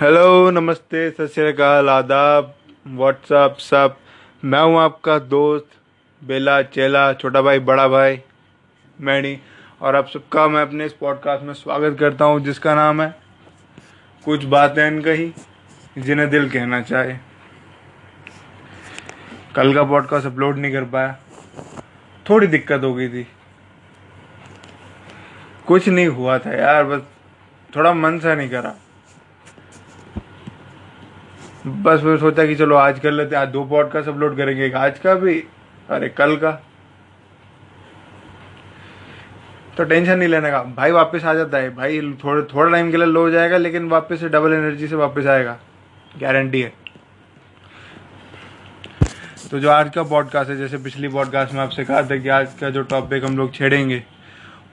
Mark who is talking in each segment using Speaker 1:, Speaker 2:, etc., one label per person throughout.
Speaker 1: Hello नमस्ते सत श्रीकाल आदाब व्हाट्सअप सब। मैं हूँ आपका दोस्त, बेला, चेला, छोटा भाई, बड़ा भाई मैनी और आप सबका मैं अपने इस पॉडकास्ट में स्वागत करता हूँ, जिसका नाम है कुछ बातें कही, जिन्हें दिल कहना चाहे। कल का पॉडकास्ट अपलोड नहीं कर पाया। थोड़ी दिक्कत हो गई थी। कुछ नहीं हुआ था यार, बस थोड़ा मन सा नहीं करा। बस फिर सोचा कि चलो आज कर लेते आज दो पॉडकास्ट अपलोड करेंगे, एक आज का भी अरे कल का। तो टेंशन नहीं लेने का। भाई वापस आ जाता है। भाई थोड़े, थोड़ा टाइम के लिए लो हो जाएगा, लेकिन वापस से डबल एनर्जी से वापस आएगा। गारंटी है। तो जो आज का पॉडकास्ट है, जैसे पिछली पॉडकास्ट में आपसे कहा था कि आज का जो टॉपिक हम लोग छेड़ेंगे,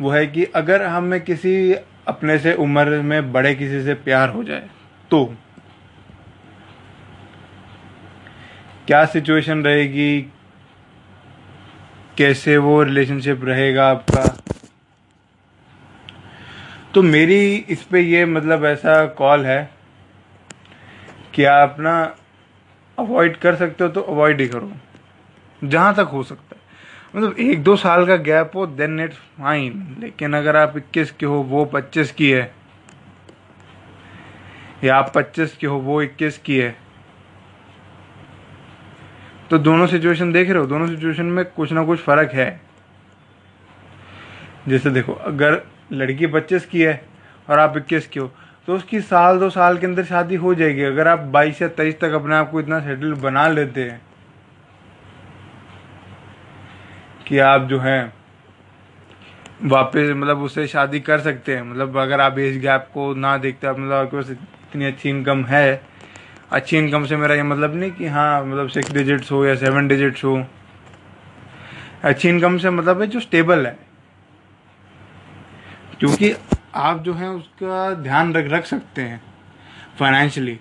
Speaker 1: वो है कि अगर हमें किसी अपने से उम्र में बड़े किसी से प्यार हो जाए तो क्या सिचुएशन रहेगी? कैसे वो रिलेशनशिप रहेगा आपका? तो मेरी इस पे ये मतलब ऐसा कॉल है कि आप ना अवॉइड कर सकते हो तो अवॉइड ही करो। जहाँ तक हो सकता है। मतलब एक दो साल का गैप हो देन इट्स फाइन लेकिन अगर आप इक्कीस के हो, वो पच्चीस की है, या आप पच्चीस के हो, वो इक्कीस की है तो दोनों सिचुएशन देख रहे हो, दोनों सिचुएशन में कुछ ना कुछ फ़र्क है। जैसे देखो, अगर लड़की पच्चीस की है और आप इक्कीस की हो तो उसकी साल दो साल के अंदर शादी हो जाएगी। अगर आप बाईस या तेईस तक अपने आप को इतना सेटल बना लेते हैं कि आप जो है, वापस मतलब उससे शादी कर सकते हैं। मतलब अगर आप एज गैप को ना देखते मतलब आपके पास इतनी अच्छी इनकम है अच्छी इनकम से मेरा ये मतलब नहीं कि हाँ मतलब सिक्स डिजिट्स हो या सेवन डिजिट्स हो। अच्छी इनकम से मतलब है जो स्टेबल है। क्योंकि आप जो है, उसका ध्यान रख रख सकते हैं फाइनेंशियली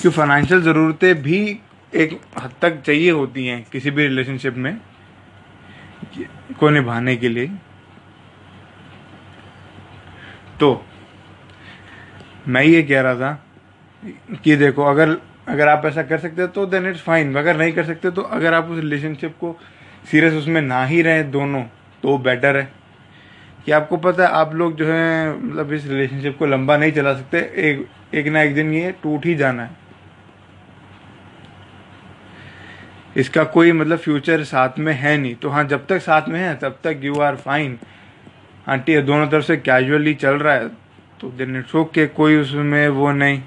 Speaker 1: क्योंकि फाइनेंशियल ज़रूरतें भी एक हद तक चाहिए होती हैं किसी भी रिलेशनशिप में, को निभाने के लिए। तो मैं ये कह रहा था कि देखो, अगर अगर आप ऐसा कर सकते हो तो देन इट्स फाइन अगर नहीं कर सकते तो अगर आप उस रिलेशनशिप को सीरियस उसमें ना ही रहें दोनों तो बेटर है। कि आपको पता है, आप लोग जो है मतलब इस रिलेशनशिप को लंबा नहीं चला सकते। एक एक ना एक दिन ये टूट ही जाना है। इसका कोई मतलब फ्यूचर साथ में है नहीं। तो हाँ जब तक साथ में है, तब तक यू आर फाइन आंटी दोनों तरफ़ से कैजुअली चल रहा है तो देन इट्स ओके कोई उसमें वो नहीं।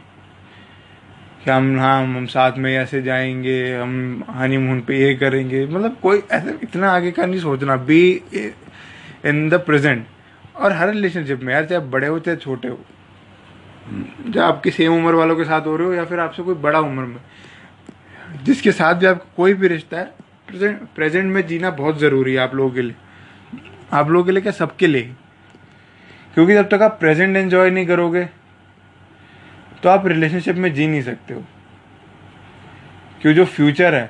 Speaker 1: कि हम हाँ हम साथ में ऐसे जाएँगे, हम हनीमून पे ये करेंगे। मतलब कोई ऐसे इतना आगे का नहीं सोचना। बी इन द प्रेजेंट और हर रिलेशनशिप में यार, चाहे बड़े हो, चाहे छोटे हो। चाहे आपकी सेम उम्र वालों के साथ हो रहे हो, या फिर आपसे कोई बड़ा उम्र में। जिसके साथ भी आपका कोई भी रिश्ता है प्रेजेंट प्रेजेंट में जीना बहुत ज़रूरी है आप लोगों के लिए। आप लोगों के लिए क्या? सबके लिए। क्योंकि जब तक आप प्रेजेंट एंजॉय नहीं करोगे तो आप रिलेशनशिप में जी नहीं सकते हो। क्यों जो फ्यूचर है,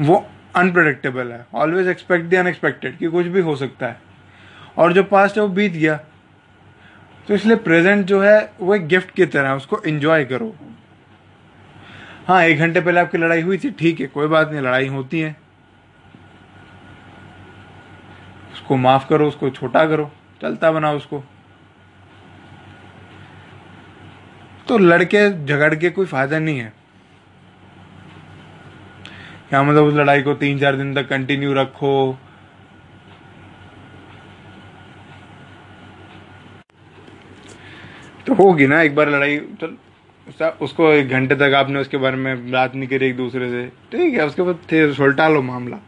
Speaker 1: वो अनप्रडिक्टेबल है। ऑलवेज एक्सपेक्ट द अनएक्सपेक्टेड कि कुछ भी हो सकता है। और जो पास्ट है, वो बीत गया। तो इसलिए प्रेजेंट जो है, वो एक गिफ्ट की तरह है, उसको एंजॉय करो। हाँ एक घंटे पहले आपकी लड़ाई हुई थी, ठीक है, कोई बात नहीं, लड़ाई होती है। उसको माफ़ करो, उसको छोटा करो, चलता बनाओ उसको। तो लड़के झगड़ के कोई फ़ायदा नहीं है। क्या मतलब उस लड़ाई को तीन चार दिन तक कंटिन्यू रखो? तो होगी ना, एक बार लड़ाई चल उसको एक घंटे तक आपने उसके बारे में बात नहीं करी एक दूसरे से। ठीक है, उसके बाद फिर सुलटा लो मामला।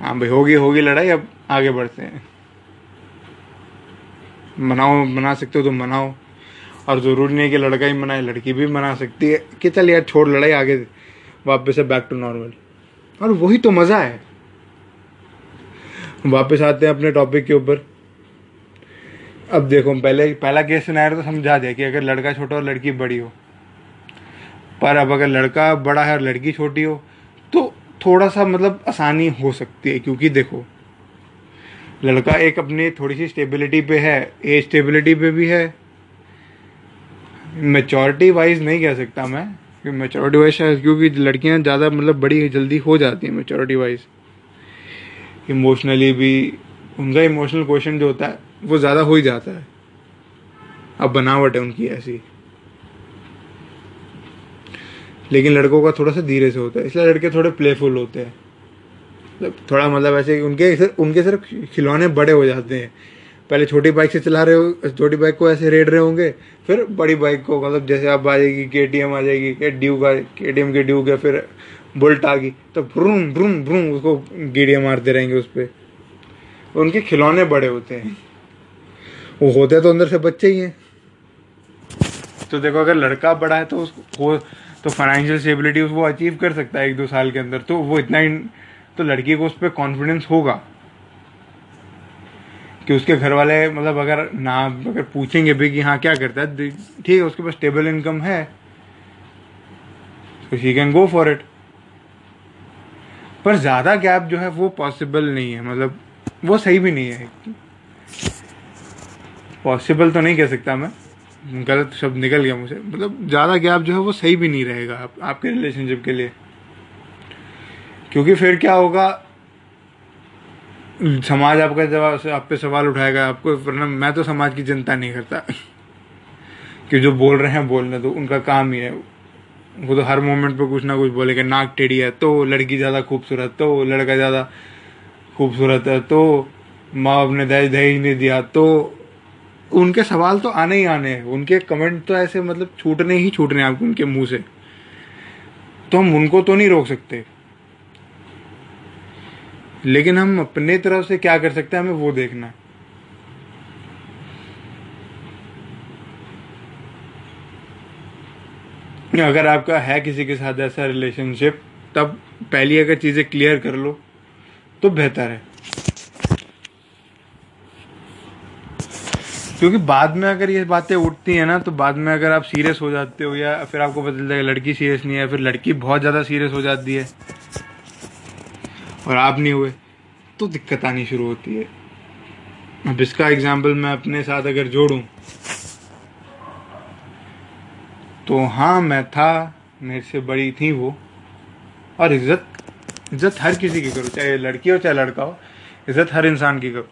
Speaker 1: हाँ भाई, होगी होगी लड़ाई, अब आगे बढ़ते हैं। मनाओ, मना सकते हो तो मनाओ। और ज़रूरी नहीं कि लड़का ही मनाए, लड़की भी मना सकती है कि चल यार छोड़, लड़ाई आगे वापस से बैक टू नॉर्मल और वही तो मज़ा है। वापस आते हैं अपने टॉपिक के ऊपर। अब देखो, पहले, पहला केस सुनाया तो समझा दिया कि अगर लड़का छोटा और लड़की बड़ी हो। पर अब अगर लड़का बड़ा है और लड़की छोटी हो तो थोड़ा सा मतलब आसानी हो सकती है, क्योंकि देखो, लड़का एक अपनी थोड़ी सी स्टेबिलिटी पे है एज स्टेबिलिटी पे भी है मेचोरिटी वाइज नहीं कह सकता मैं मेचोरिटी वाइज शायद क्योंकि लड़कियाँ ज़्यादा मतलब बड़ी जल्दी हो जाती हैं मेचोरिटी वाइज इमोशनली भी उनका इमोशनल क्वेश्चन जो होता है वो ज़्यादा हो ही जाता है। अब बनावट है उनकी ऐसी। लेकिन लड़कों का थोड़ा सा धीरे से होता है इसलिए लड़के थोड़े प्लेफुल होते हैं। मतलब थोड़ा मतलब ऐसे उनके सर, उनके सिर्फ़ खिलौने बड़े हो जाते हैं। पहले छोटी बाइक से चला रहे हो छोटी बाइक को ऐसे रेड रहे होंगे, फिर बड़ी बाइक को मतलब जैसे अब आ जाएगी के टी एम आ जाएगी के ड्यू का के टी एम की ड्यू का फिर बुलट आ गई तो भ्रूम भ्रूम भ्रूम उसको गीड़ियाँ मारते रहेंगे उस पर उनके खिलौने बड़े होते हैं। वो होते तो अंदर से बच्चे ही हैं। तो देखो, अगर लड़का बड़ा है तो उसको तो फाइनेंशियल स्टेबिलिटी वो अचीव कर सकता है एक दो साल के अंदर तो वो इतना ही तो लड़की को उस पर कॉन्फिडेंस होगा। कि उसके घर वाले मतलब अगर ना अगर पूछेंगे भी कि हाँ क्या करता है ठीक है उसके पास स्टेबल इनकम है तो she can go for it पर ज़्यादा गैप जो है वो पॉसिबल नहीं है मतलब वो सही भी नहीं है। पॉसिबल तो नहीं कह सकता मैं गलत शब्द निकल गया मुझे। मतलब ज़्यादा गैप जो है वो सही भी नहीं रहेगा आप, आपके रिलेशनशिप के लिए। क्योंकि फिर क्या होगा समाज आपका जवाब आप पे सवाल उठाएगा आपको, वरना मैं तो समाज की चिंता नहीं करता। कि जो बोल रहे हैं बोलने तो उनका काम ही है। वो तो हर मोमेंट पे कुछ ना कुछ बोलेगा, नाक टेढ़ी है तो लड़की ज़्यादा खूबसूरत तो लड़का ज़्यादा खूबसूरत है तो माँ बाप ने दहेज दहेज नहीं दिया तो उनके सवाल तो आने ही आने हैं। उनके कमेंट तो ऐसे मतलब छूटने ही छूटने आपको, उनके मुँह से। तो हम उनको तो नहीं रोक सकते। लेकिन हम अपने तरफ़ से क्या कर सकते हैं? हमें वो देखना है। अगर आपका है किसी के साथ ऐसा रिलेशनशिप तब पहली अगर चीज़ें क्लियर कर लो तो बेहतर है। क्योंकि बाद में अगर ये बातें उठती हैं ना तो बाद में अगर आप सीरियस हो जाते हो या फिर आपको पता चलता है लड़की सीरियस नहीं है, फिर लड़की बहुत ज़्यादा सीरियस हो जाती है और आप नहीं हुए तो दिक्कत आनी शुरू होती है। अब इसका एग्ज़ाम्पल मैं अपने साथ अगर जोड़ूं तो हाँ मैं था, मेरे से बड़ी थी वो। और इज़्ज़त इज़्ज़त हर किसी की करो, चाहे लड़की हो, चाहे लड़का हो, इज़्ज़त हर इंसान की करो।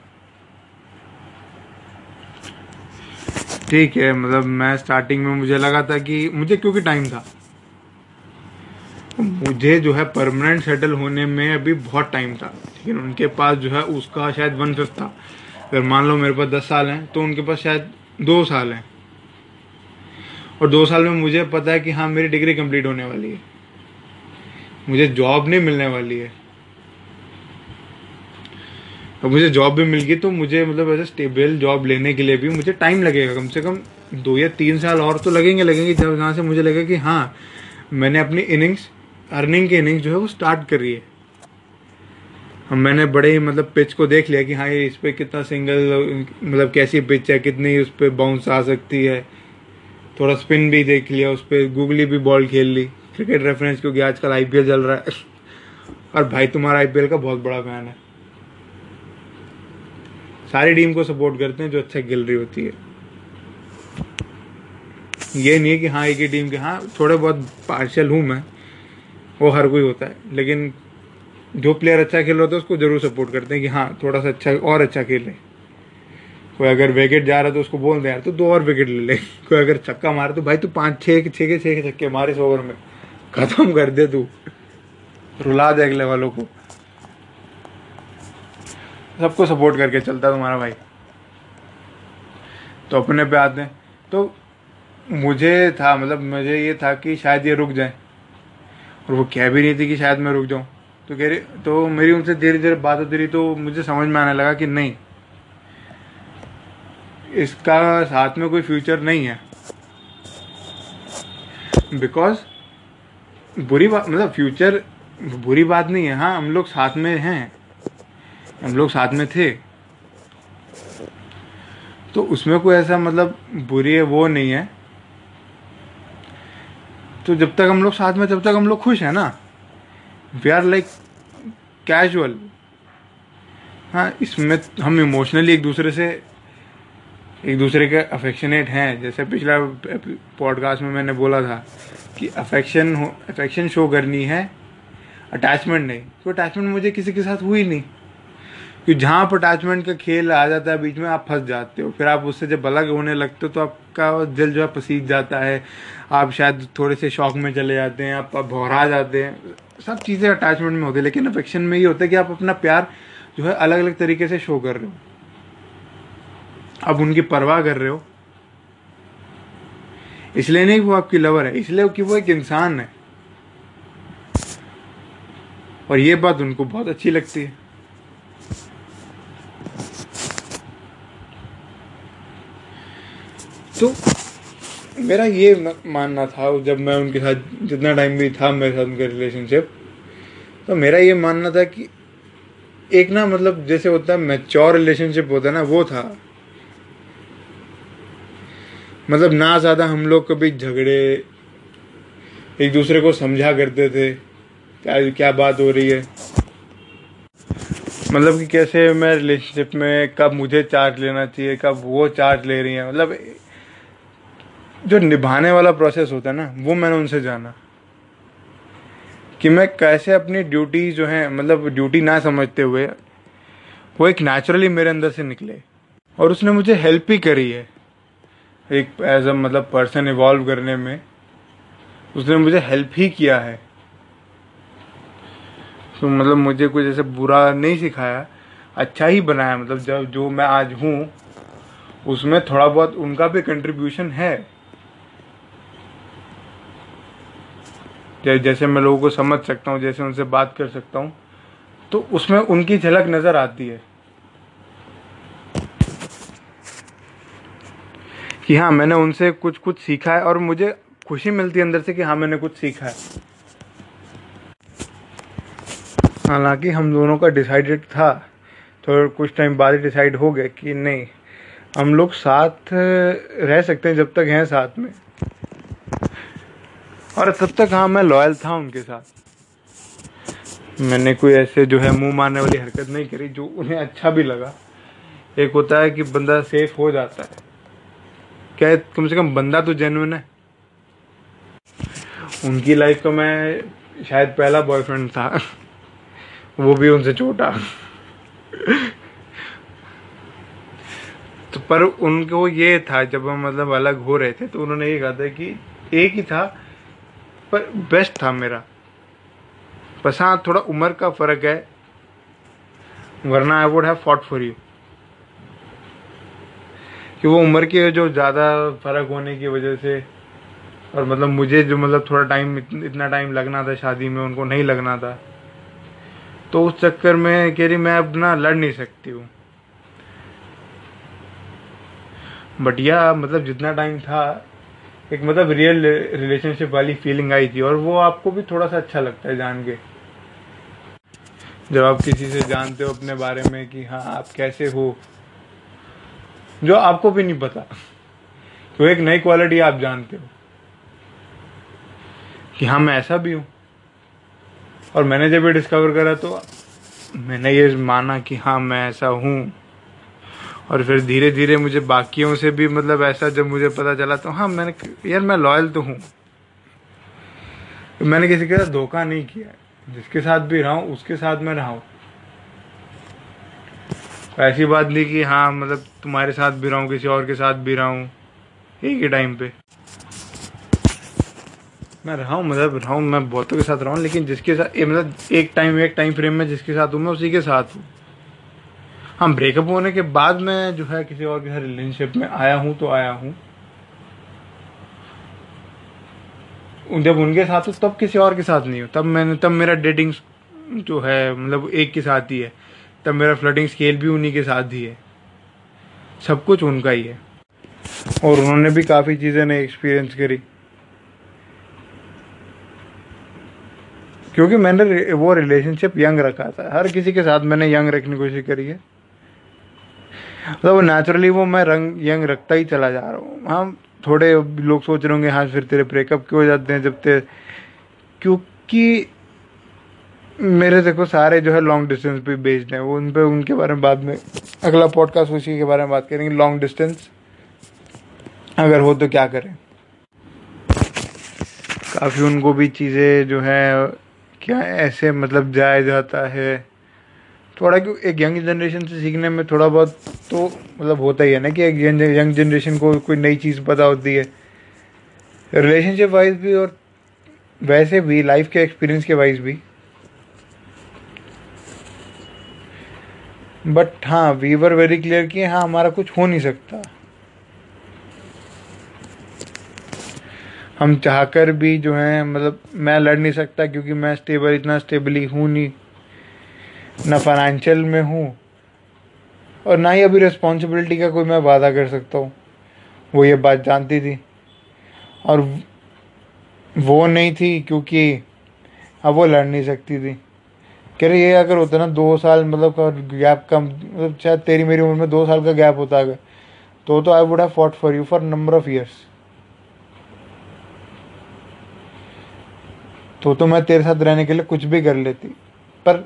Speaker 1: ठीक है मतलब मैं स्टार्टिंग में मुझे लगा था कि, मुझे क्योंकि टाइम था। मुझे जो है परमानेंट सेटल होने में अभी बहुत टाइम था। लेकिन उनके पास जो है उसका शायद वन फिफ्थ था। अगर मान लो मेरे पास दस साल हैं तो उनके पास शायद दो साल हैं। और दो साल में मुझे पता है कि हाँ मेरी डिग्री कंप्लीट होने वाली है। मुझे जॉब नहीं मिलने वाली है। और मुझे जॉब भी मिल गई तो मुझे मतलब ऐसे स्टेबल जॉब लेने के लिए भी मुझे टाइम लगेगा। कम से कम दो या तीन साल और तो लगेंगे लगेंगे जब जहाँ से मुझे लगेगा कि हाँ मैंने अपनी इनिंग्स अर्निंग की इनिंग्स जो है वो स्टार्ट कर रही है। हम मैंने बड़े ही मतलब पिच को देख लिया कि हाँ ये इस पर कितना सिंगल मतलब कैसी पिच है, कितनी उस पर बाउंस आ सकती है। थोड़ा स्पिन भी देख लिया, उस पर गूगली भी बॉल खेल ली क्रिकेट रेफरेंस क्योंकि आजकल आईपीएल चल रहा है। और भाई, तुम्हारा आईपीएल का बहुत बड़ा फ़ैन है। सारी टीम को सपोर्ट करते हैं, जो अच्छा खेल रही होती है। ये नहीं है कि हाँ एक ही टीम के हाँ थोड़े बहुत पार्शल हूँ मैं वो हर कोई होता है। लेकिन जो प्लेयर अच्छा खेल रहा होता है, उसको ज़रूर सपोर्ट करते हैं कि हाँ थोड़ा सा अच्छा और अच्छा खेले कोई अगर विकेट जा रहा है तो उसको बोल दे यार तो दो और विकेट ले ले। कोई अगर छक्का मारे तो भाई तू पाँच छः छः के छः छक्के मारे इस ओवर में। खत्म कर दे तू। रुला दे अगले वालों को। सबको सपोर्ट करके चलता तुम्हारा भाई। तो अपने पे आते हैं। तो मुझे था मतलब मुझे ये था कि शायद ये रुक जाए। और वो कह भी नहीं थी कि शायद मैं रुक जाऊँ। तो कह रही तो मेरी उनसे धीरे धीरे बात होती रही तो मुझे समझ में आने लगा कि नहीं। इसका साथ में कोई फ्यूचर नहीं है। बिकॉज़ बुरी बात मतलब फ्यूचर बुरी बात नहीं है। हाँ हम लोग साथ में हैं। हम लोग साथ में थे। तो उसमें कोई ऐसा मतलब बुरी है, वो नहीं है। तो जब तक हम लोग साथ में जब तक हम लोग खुश हैं ना। वी आर लाइक कैजुअल हाँ इसमें हम इमोशनली एक दूसरे से, एक दूसरे के अफेक्शनेट हैं। जैसे पिछला पॉडकास्ट में मैंने बोला था कि अफेक्शन हो अफेक्शन शो करनी है अटैचमेंट नहीं। तो अटैचमेंट मुझे किसी के साथ हुई नहीं। जहाँ पर अटैचमेंट का खेल आ जाता है, बीच में आप फंस जाते हो। फिर आप उससे जब अलग होने लगते हो तो आपका दिल जो है पसीज जाता है। आप शायद थोड़े से शौक में चले जाते हैं, आप भौरा जाते हैं। सब चीज़ें अटैचमेंट में होती है, लेकिन अफेक्शन में ये होता है कि आप अपना प्यार जो है अलग अलग तरीके से शो कर रहे हो। आप उनकी परवाह कर रहे हो। इसलिए नहीं वो आपकी लवर है, इसलिए कि वो एक इंसान है। और ये बात उनको बहुत अच्छी लगती है। तो मेरा ये मानना था, जब मैं उनके साथ जितना टाइम भी था, मेरे साथ उनका रिलेशनशिप तो मेरा ये मानना था कि एक ना मतलब जैसे होता है मैच्योर रिलेशनशिप होता है ना, वो था। मतलब ना ज़्यादा हम लोग कभी झगड़े, एक दूसरे को समझा करते थे, क्या क्या बात हो रही है। मतलब कि कैसे मैं रिलेशनशिप में कब मुझे चार्ज लेना चाहिए, कब वो चार्ज ले रही है। मतलब जो निभाने वाला प्रोसेस होता है ना, वो मैंने उनसे जाना। कि मैं कैसे अपनी ड्यूटी जो है मतलब ड्यूटी ना समझते हुए, वो एक नेचुरली मेरे अंदर से निकले। और उसने मुझे हेल्प ही करी है। एक एज अ मतलब पर्सन इवॉल्व करने में, उसने मुझे हेल्प ही किया है। तो मतलब मुझे कुछ ऐसे बुरा नहीं सिखाया अच्छा ही बनाया। मतलब जब जो मैं आज हूँ, उसमें थोड़ा बहुत उनका भी कंट्रीब्यूशन है। जैसे मैं लोगों को समझ सकता हूँ, जैसे उनसे बात कर सकता हूँ तो उसमें उनकी झलक नज़र आती है। कि हाँ मैंने उनसे कुछ कुछ सीखा है और मुझे खुशी मिलती है अंदर से कि हाँ मैंने कुछ सीखा है। हालाँकि हम दोनों का डिसाइडेड था तो कुछ टाइम बाद डिसाइड हो गया कि नहीं, हम लोग साथ रह सकते हैं जब तक हैं साथ में। और तब तक हाँ मैं लॉयल था उनके साथ। मैंने कोई ऐसे जो है मुँह मारने वाली हरकत नहीं करी, जो उन्हें अच्छा भी लगा। एक होता है कि बंदा सेफ़ हो जाता है। क्या कम से कम बंदा तो जेनुइन है? उनकी लाइफ का मैं शायद पहला बॉयफ्रेंड था। वो भी उनसे छोटा। तो पर उनको ये था, जब हम मतलब अलग हो रहे थे तो उन्होंने ये कहा था कि एक ही था पर बेस्ट था मेरा। बस हाँ थोड़ा उम्र का फ़र्क है, वरना I would have fought for you कि वो उम्र के जो ज़्यादा फ़र्क होने की वजह से, और मतलब मुझे जो मतलब थोड़ा टाइम इतना टाइम लगना था शादी में, उनको नहीं लगना था। तो उस चक्कर में कह रही, मैं अब ना लड़ नहीं सकती हूँ। बट या मतलब जितना टाइम था एक मतलब रियल रिलेशनशिप वाली फीलिंग आई थी और वो आपको भी थोड़ा सा अच्छा लगता है जान के। जब आप किसी से जानते हो अपने बारे में कि हाँ आप कैसे हो, जो आपको भी नहीं पता तो एक नई क्वालिटी आप जानते हो कि हाँ मैं ऐसा भी हूँ। और मैंने जब ये डिस्कवर करा तो मैंने ये माना कि हाँ मैं ऐसा हूँ। और फिर धीरे धीरे मुझे बाकियों से भी मतलब ऐसा जब मुझे पता चला तो हाँ मैंने यार मैं लॉयल तो हूँ। मैंने किसी के साथ धोखा नहीं किया जिसके साथ भी रहा हूँ, उसके साथ मैं रहा हूँ। ऐसी बात नहीं कि हाँ मतलब तुम्हारे साथ भी रहा हूँ, किसी और के साथ भी रहा हूँ। एक ही टाइम पे। मैं रहा हूँ मतलब रहा हूँ, मैं बहुतों के साथ रहा हूँ, लेकिन जिसके साथ मतलब एक टाइम एक टाइम फ्रेम में जिसके साथ हूँ, मैं उसी के साथ हूँ। हाँ ब्रेकअप होने के बाद मैं जो है किसी और के साथ रिलेशनशिप में आया हूँ तो आया हूँ। जब उनके साथ हो, तब किसी और के साथ नहीं हो। तब मैंने, तब मेरा डेटिंग जो है मतलब एक के साथ ही है। तब मेरा फ्लडिंग स्केल भी उन्हीं के साथ ही है। सब कुछ उनका ही है। और उन्होंने भी काफ़ी चीज़ें नई एक्सपीरियंस करी। क्योंकि मैंने वो रिलेशनशिप यंग रखा था। हर किसी के साथ मैंने यंग रखने की कोशिश करी है। मतलब वो नेचुरली वो मैं रंग, यंग रखता ही चला जा रहा हूँ। हाँ थोड़े लोग सोच रहे होंगे हाँ फिर तेरे ब्रेकअप क्यों हो जाते हैं जब तेरे क्योंकि मेरे देखो, सारे जो है लॉन्ग डिस्टेंस पे बेस्ड हैं। वो उन पे, उनके बारे में बाद में, अगला पॉडकास्ट उसी के बारे में बात करेंगे लॉन्ग डिस्टेंस अगर हो तो क्या करें? काफ़ी उनको भी चीज़ें जो है, क्या ऐसे मतलब जाया जाता है। थोड़ा क्यों एक यंग जनरेशन से सीखने में थोड़ा बहुत तो मतलब होता ही है ना कि एक यंग जनरेशन को कोई नई चीज़ पता होती है। रिलेशनशिप वाइज भी और वैसे भी लाइफ के एक्सपीरियंस के वाइज भी। बट हाँ वी वर वेरी क्लियर कि हाँ हमारा कुछ हो नहीं सकता। हम चाहकर भी जो है मतलब मैं लड़ नहीं सकता क्योंकि मैं स्टेबल इतना स्टेबली हूँ नहीं। ना फाइनेंशियल में हूँ और ना ही अभी रिस्पॉन्सिबिलिटी का कोई मैं वादा कर सकता हूँ। वो ये बात जानती थी। और वो नहीं थी क्योंकि अब वो लड़ नहीं सकती थी। कह रही, ये अगर होता ना दो साल मतलब गैप कम मतलब शायद तेरी मेरी उम्र में दो साल का गैप होता अगर तो तो I would have fought for you for number of years तो तो मैं तेरे साथ रहने के लिए कुछ भी कर लेती। पर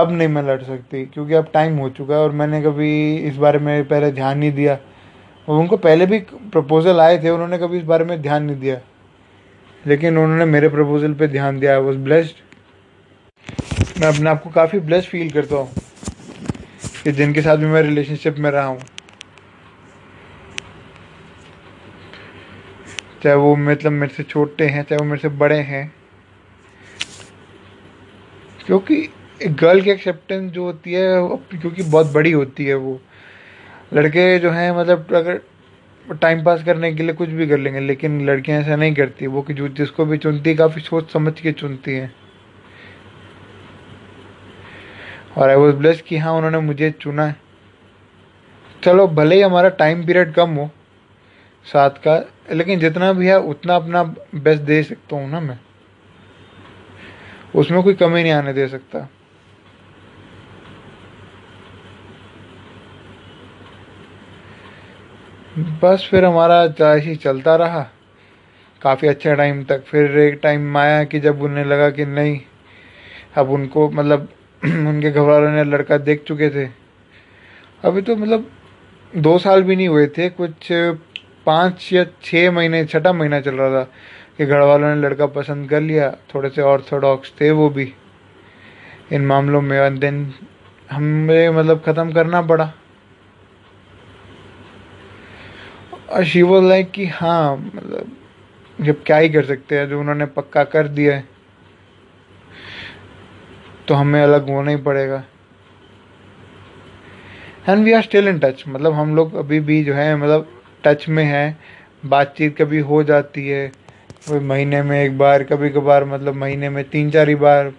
Speaker 1: अब नहीं मैं लड़ सकती, क्योंकि अब टाइम हो चुका है और मैंने कभी इस बारे में पहले ध्यान नहीं दिया। और उनको पहले भी प्रपोज़ल आए थे, उन्होंने कभी इस बारे में ध्यान नहीं दिया। लेकिन उन्होंने मेरे प्रपोज़ल पे ध्यान दिया। आई वॉज़ ब्लेस्ड मैं अपने आप को काफ़ी ब्लेस्ड फील करता हूँ कि जिनके साथ भी मैं रिलेशनशिप में रहा हूँ। चाहे वो मतलब मेरे से छोटे हैं, चाहे वो मेरे से बड़े हैं। क्योंकि गर्ल की एक्सेप्टेंस जो होती है, क्योंकि बहुत बड़ी होती है वो। लड़के जो हैं मतलब अगर टाइम पास करने के लिए कुछ भी कर लेंगे, लेकिन लड़कियाँ ऐसा नहीं करती। वो कि जो जिसको भी चुनती है, काफ़ी सोच समझ के चुनती हैं। और आई वॉज़ ब्लेस कि हाँ उन्होंने मुझे चुना है। चलो, भले ही हमारा टाइम पीरियड कम हो, साथ का, लेकिन जितना भी है, उतना अपना बेस्ट दे सकता हूँ ना मैं। उसमें कोई कमी नहीं आने दे सकता। बस फिर हमारा ही चलता रहा। काफ़ी अच्छा टाइम तक फिर एक टाइम आया कि जब उन्हें लगा कि नहीं, अब उनको मतलब उनके घर वालों ने लड़का देख चुके थे। अभी तो मतलब दो साल भी नहीं हुए थे, कुछ पाँच या छः महीने, छठा महीना चल रहा था कि घर वालों ने लड़का पसंद कर लिया, थोड़े से ऑर्थोडॉक्स थे वो भी। इन मामलों में और देन हमें मतलब ख़त्म करना पड़ा। और शी वॉज़ लाइक कि हाँ मतलब जब क्या ही कर सकते हैं, जो उन्होंने पक्का कर दिया है तो हमें अलग होना ही पड़ेगा। And we are still in touch मतलब हम लोग अभी भी जो है मतलब टच में है, बातचीत कभी हो जाती है, कोई महीने में एक बार कभी कभार मतलब महीने में तीन चार ही बार।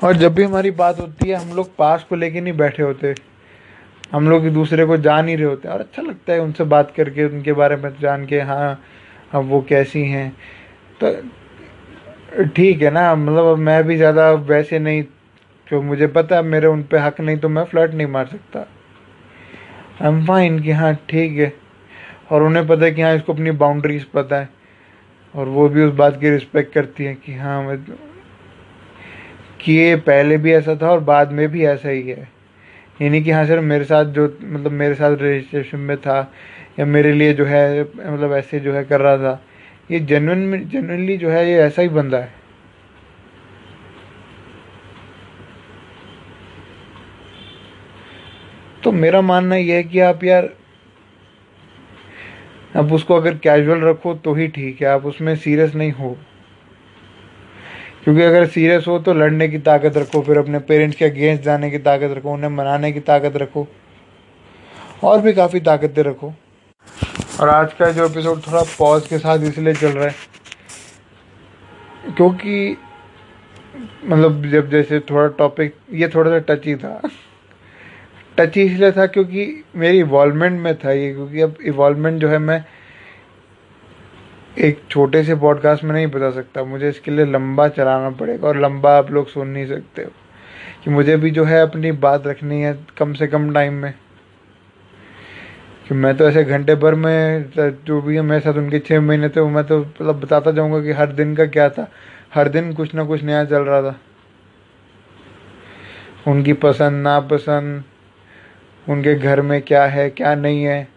Speaker 1: और जब भी हमारी बात होती है, हम लोग पास को लेके नहीं बैठे होते। हम लोग दूसरे को जान ही रहे होते हैं। और अच्छा लगता है उनसे बात करके, उनके बारे में जान के हाँ अब वो कैसी हैं। तो ठीक है ना मतलब मैं भी ज़्यादा वैसे नहीं जो मुझे पता है मेरे उन पर हक नहीं तो मैं फ्लर्ट नहीं मार सकता। आई एम फाइन कि हाँ ठीक है। और उन्हें पता है कि हाँ इसको अपनी बाउंड्रीज पता है। और वो भी उस बात की रिस्पेक्ट करती है कि हाँ मैं कि ये पहले भी ऐसा था और बाद में भी ऐसा ही है। ये नहीं कि हाँ सर, मेरे साथ जो मतलब मेरे साथ रजिस्ट्रेशन में था, या मेरे लिए जो है मतलब ऐसे जो है कर रहा था, ये जेनुअन जेनुअनली जो है ये ऐसा ही बंदा है। तो मेरा मानना यह है कि आप यार अब उसको अगर कैजुअल रखो तो ही ठीक है, आप उसमें सीरियस नहीं हो। क्योंकि अगर सीरियस हो तो लड़ने की ताकत रखो, फिर अपने पेरेंट्स के अगेंस्ट जाने की ताकत रखो, उन्हें मनाने की ताकत रखो, और भी काफ़ी ताकतें रखो। और आज का जो एपिसोड थोड़ा पॉज के साथ इसलिए चल रहा है, क्योंकि मतलब जब जैसे थोड़ा टॉपिक ये थोड़ा सा टची था। टची इसलिए था क्योंकि मेरी इवॉल्वमेंट में था ये, क्योंकि अब इवॉल्वमेंट जो है मैं एक छोटे से पॉडकास्ट में नहीं बता सकता। मुझे इसके लिए लंबा चलाना पड़ेगा और लंबा आप लोग सुन नहीं सकते हो। कि मुझे भी जो है अपनी बात रखनी है कम से कम टाइम में। कि मैं तो ऐसे घंटे भर में, जो भी है मेरे साथ उनके छः महीने थे मैं तो मतलब बताता जाऊँगा कि हर दिन का क्या था। हर दिन कुछ ना कुछ नया चल रहा था। उनकी पसंद, नापसंद, उनके घर में क्या है, क्या नहीं है।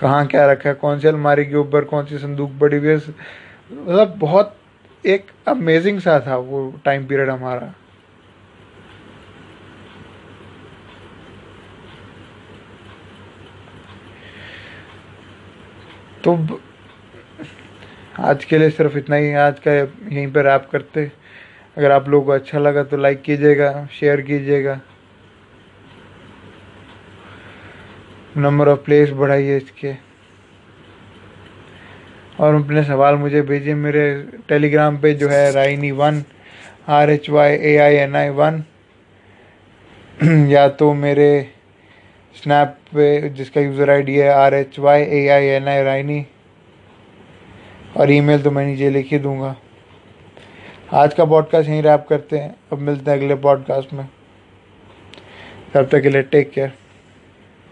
Speaker 1: कहाँ क्या रखा है, कौन सी अलमारी के ऊपर, कौन सी संदूक पड़ी हुई है मतलब बहुत एक अमेजिंग सा था वो टाइम पीरियड हमारा। तो आज के लिए सिर्फ़ इतना ही, आज का यहीं पर रैप करते। अगर आप लोगों को अच्छा लगा तो लाइक कीजिएगा शेयर कीजिएगा। नंबर ऑफ़ प्लेस बढ़ाइए इसके। और अपने सवाल मुझे भेजिए मेरे टेलीग्राम पे जो है Raini one R H Y A I N I one या तो मेरे स्नैप पे, जिसका यूज़र आईडी है R H Y A I N I Raini और ईमेल तो मैं नीचे लिख ही दूँगा। आज का पॉडकास्ट यहीं रैप करते हैं। अब मिलते हैं अगले पॉडकास्ट में। तब तक के लिए टेक केयर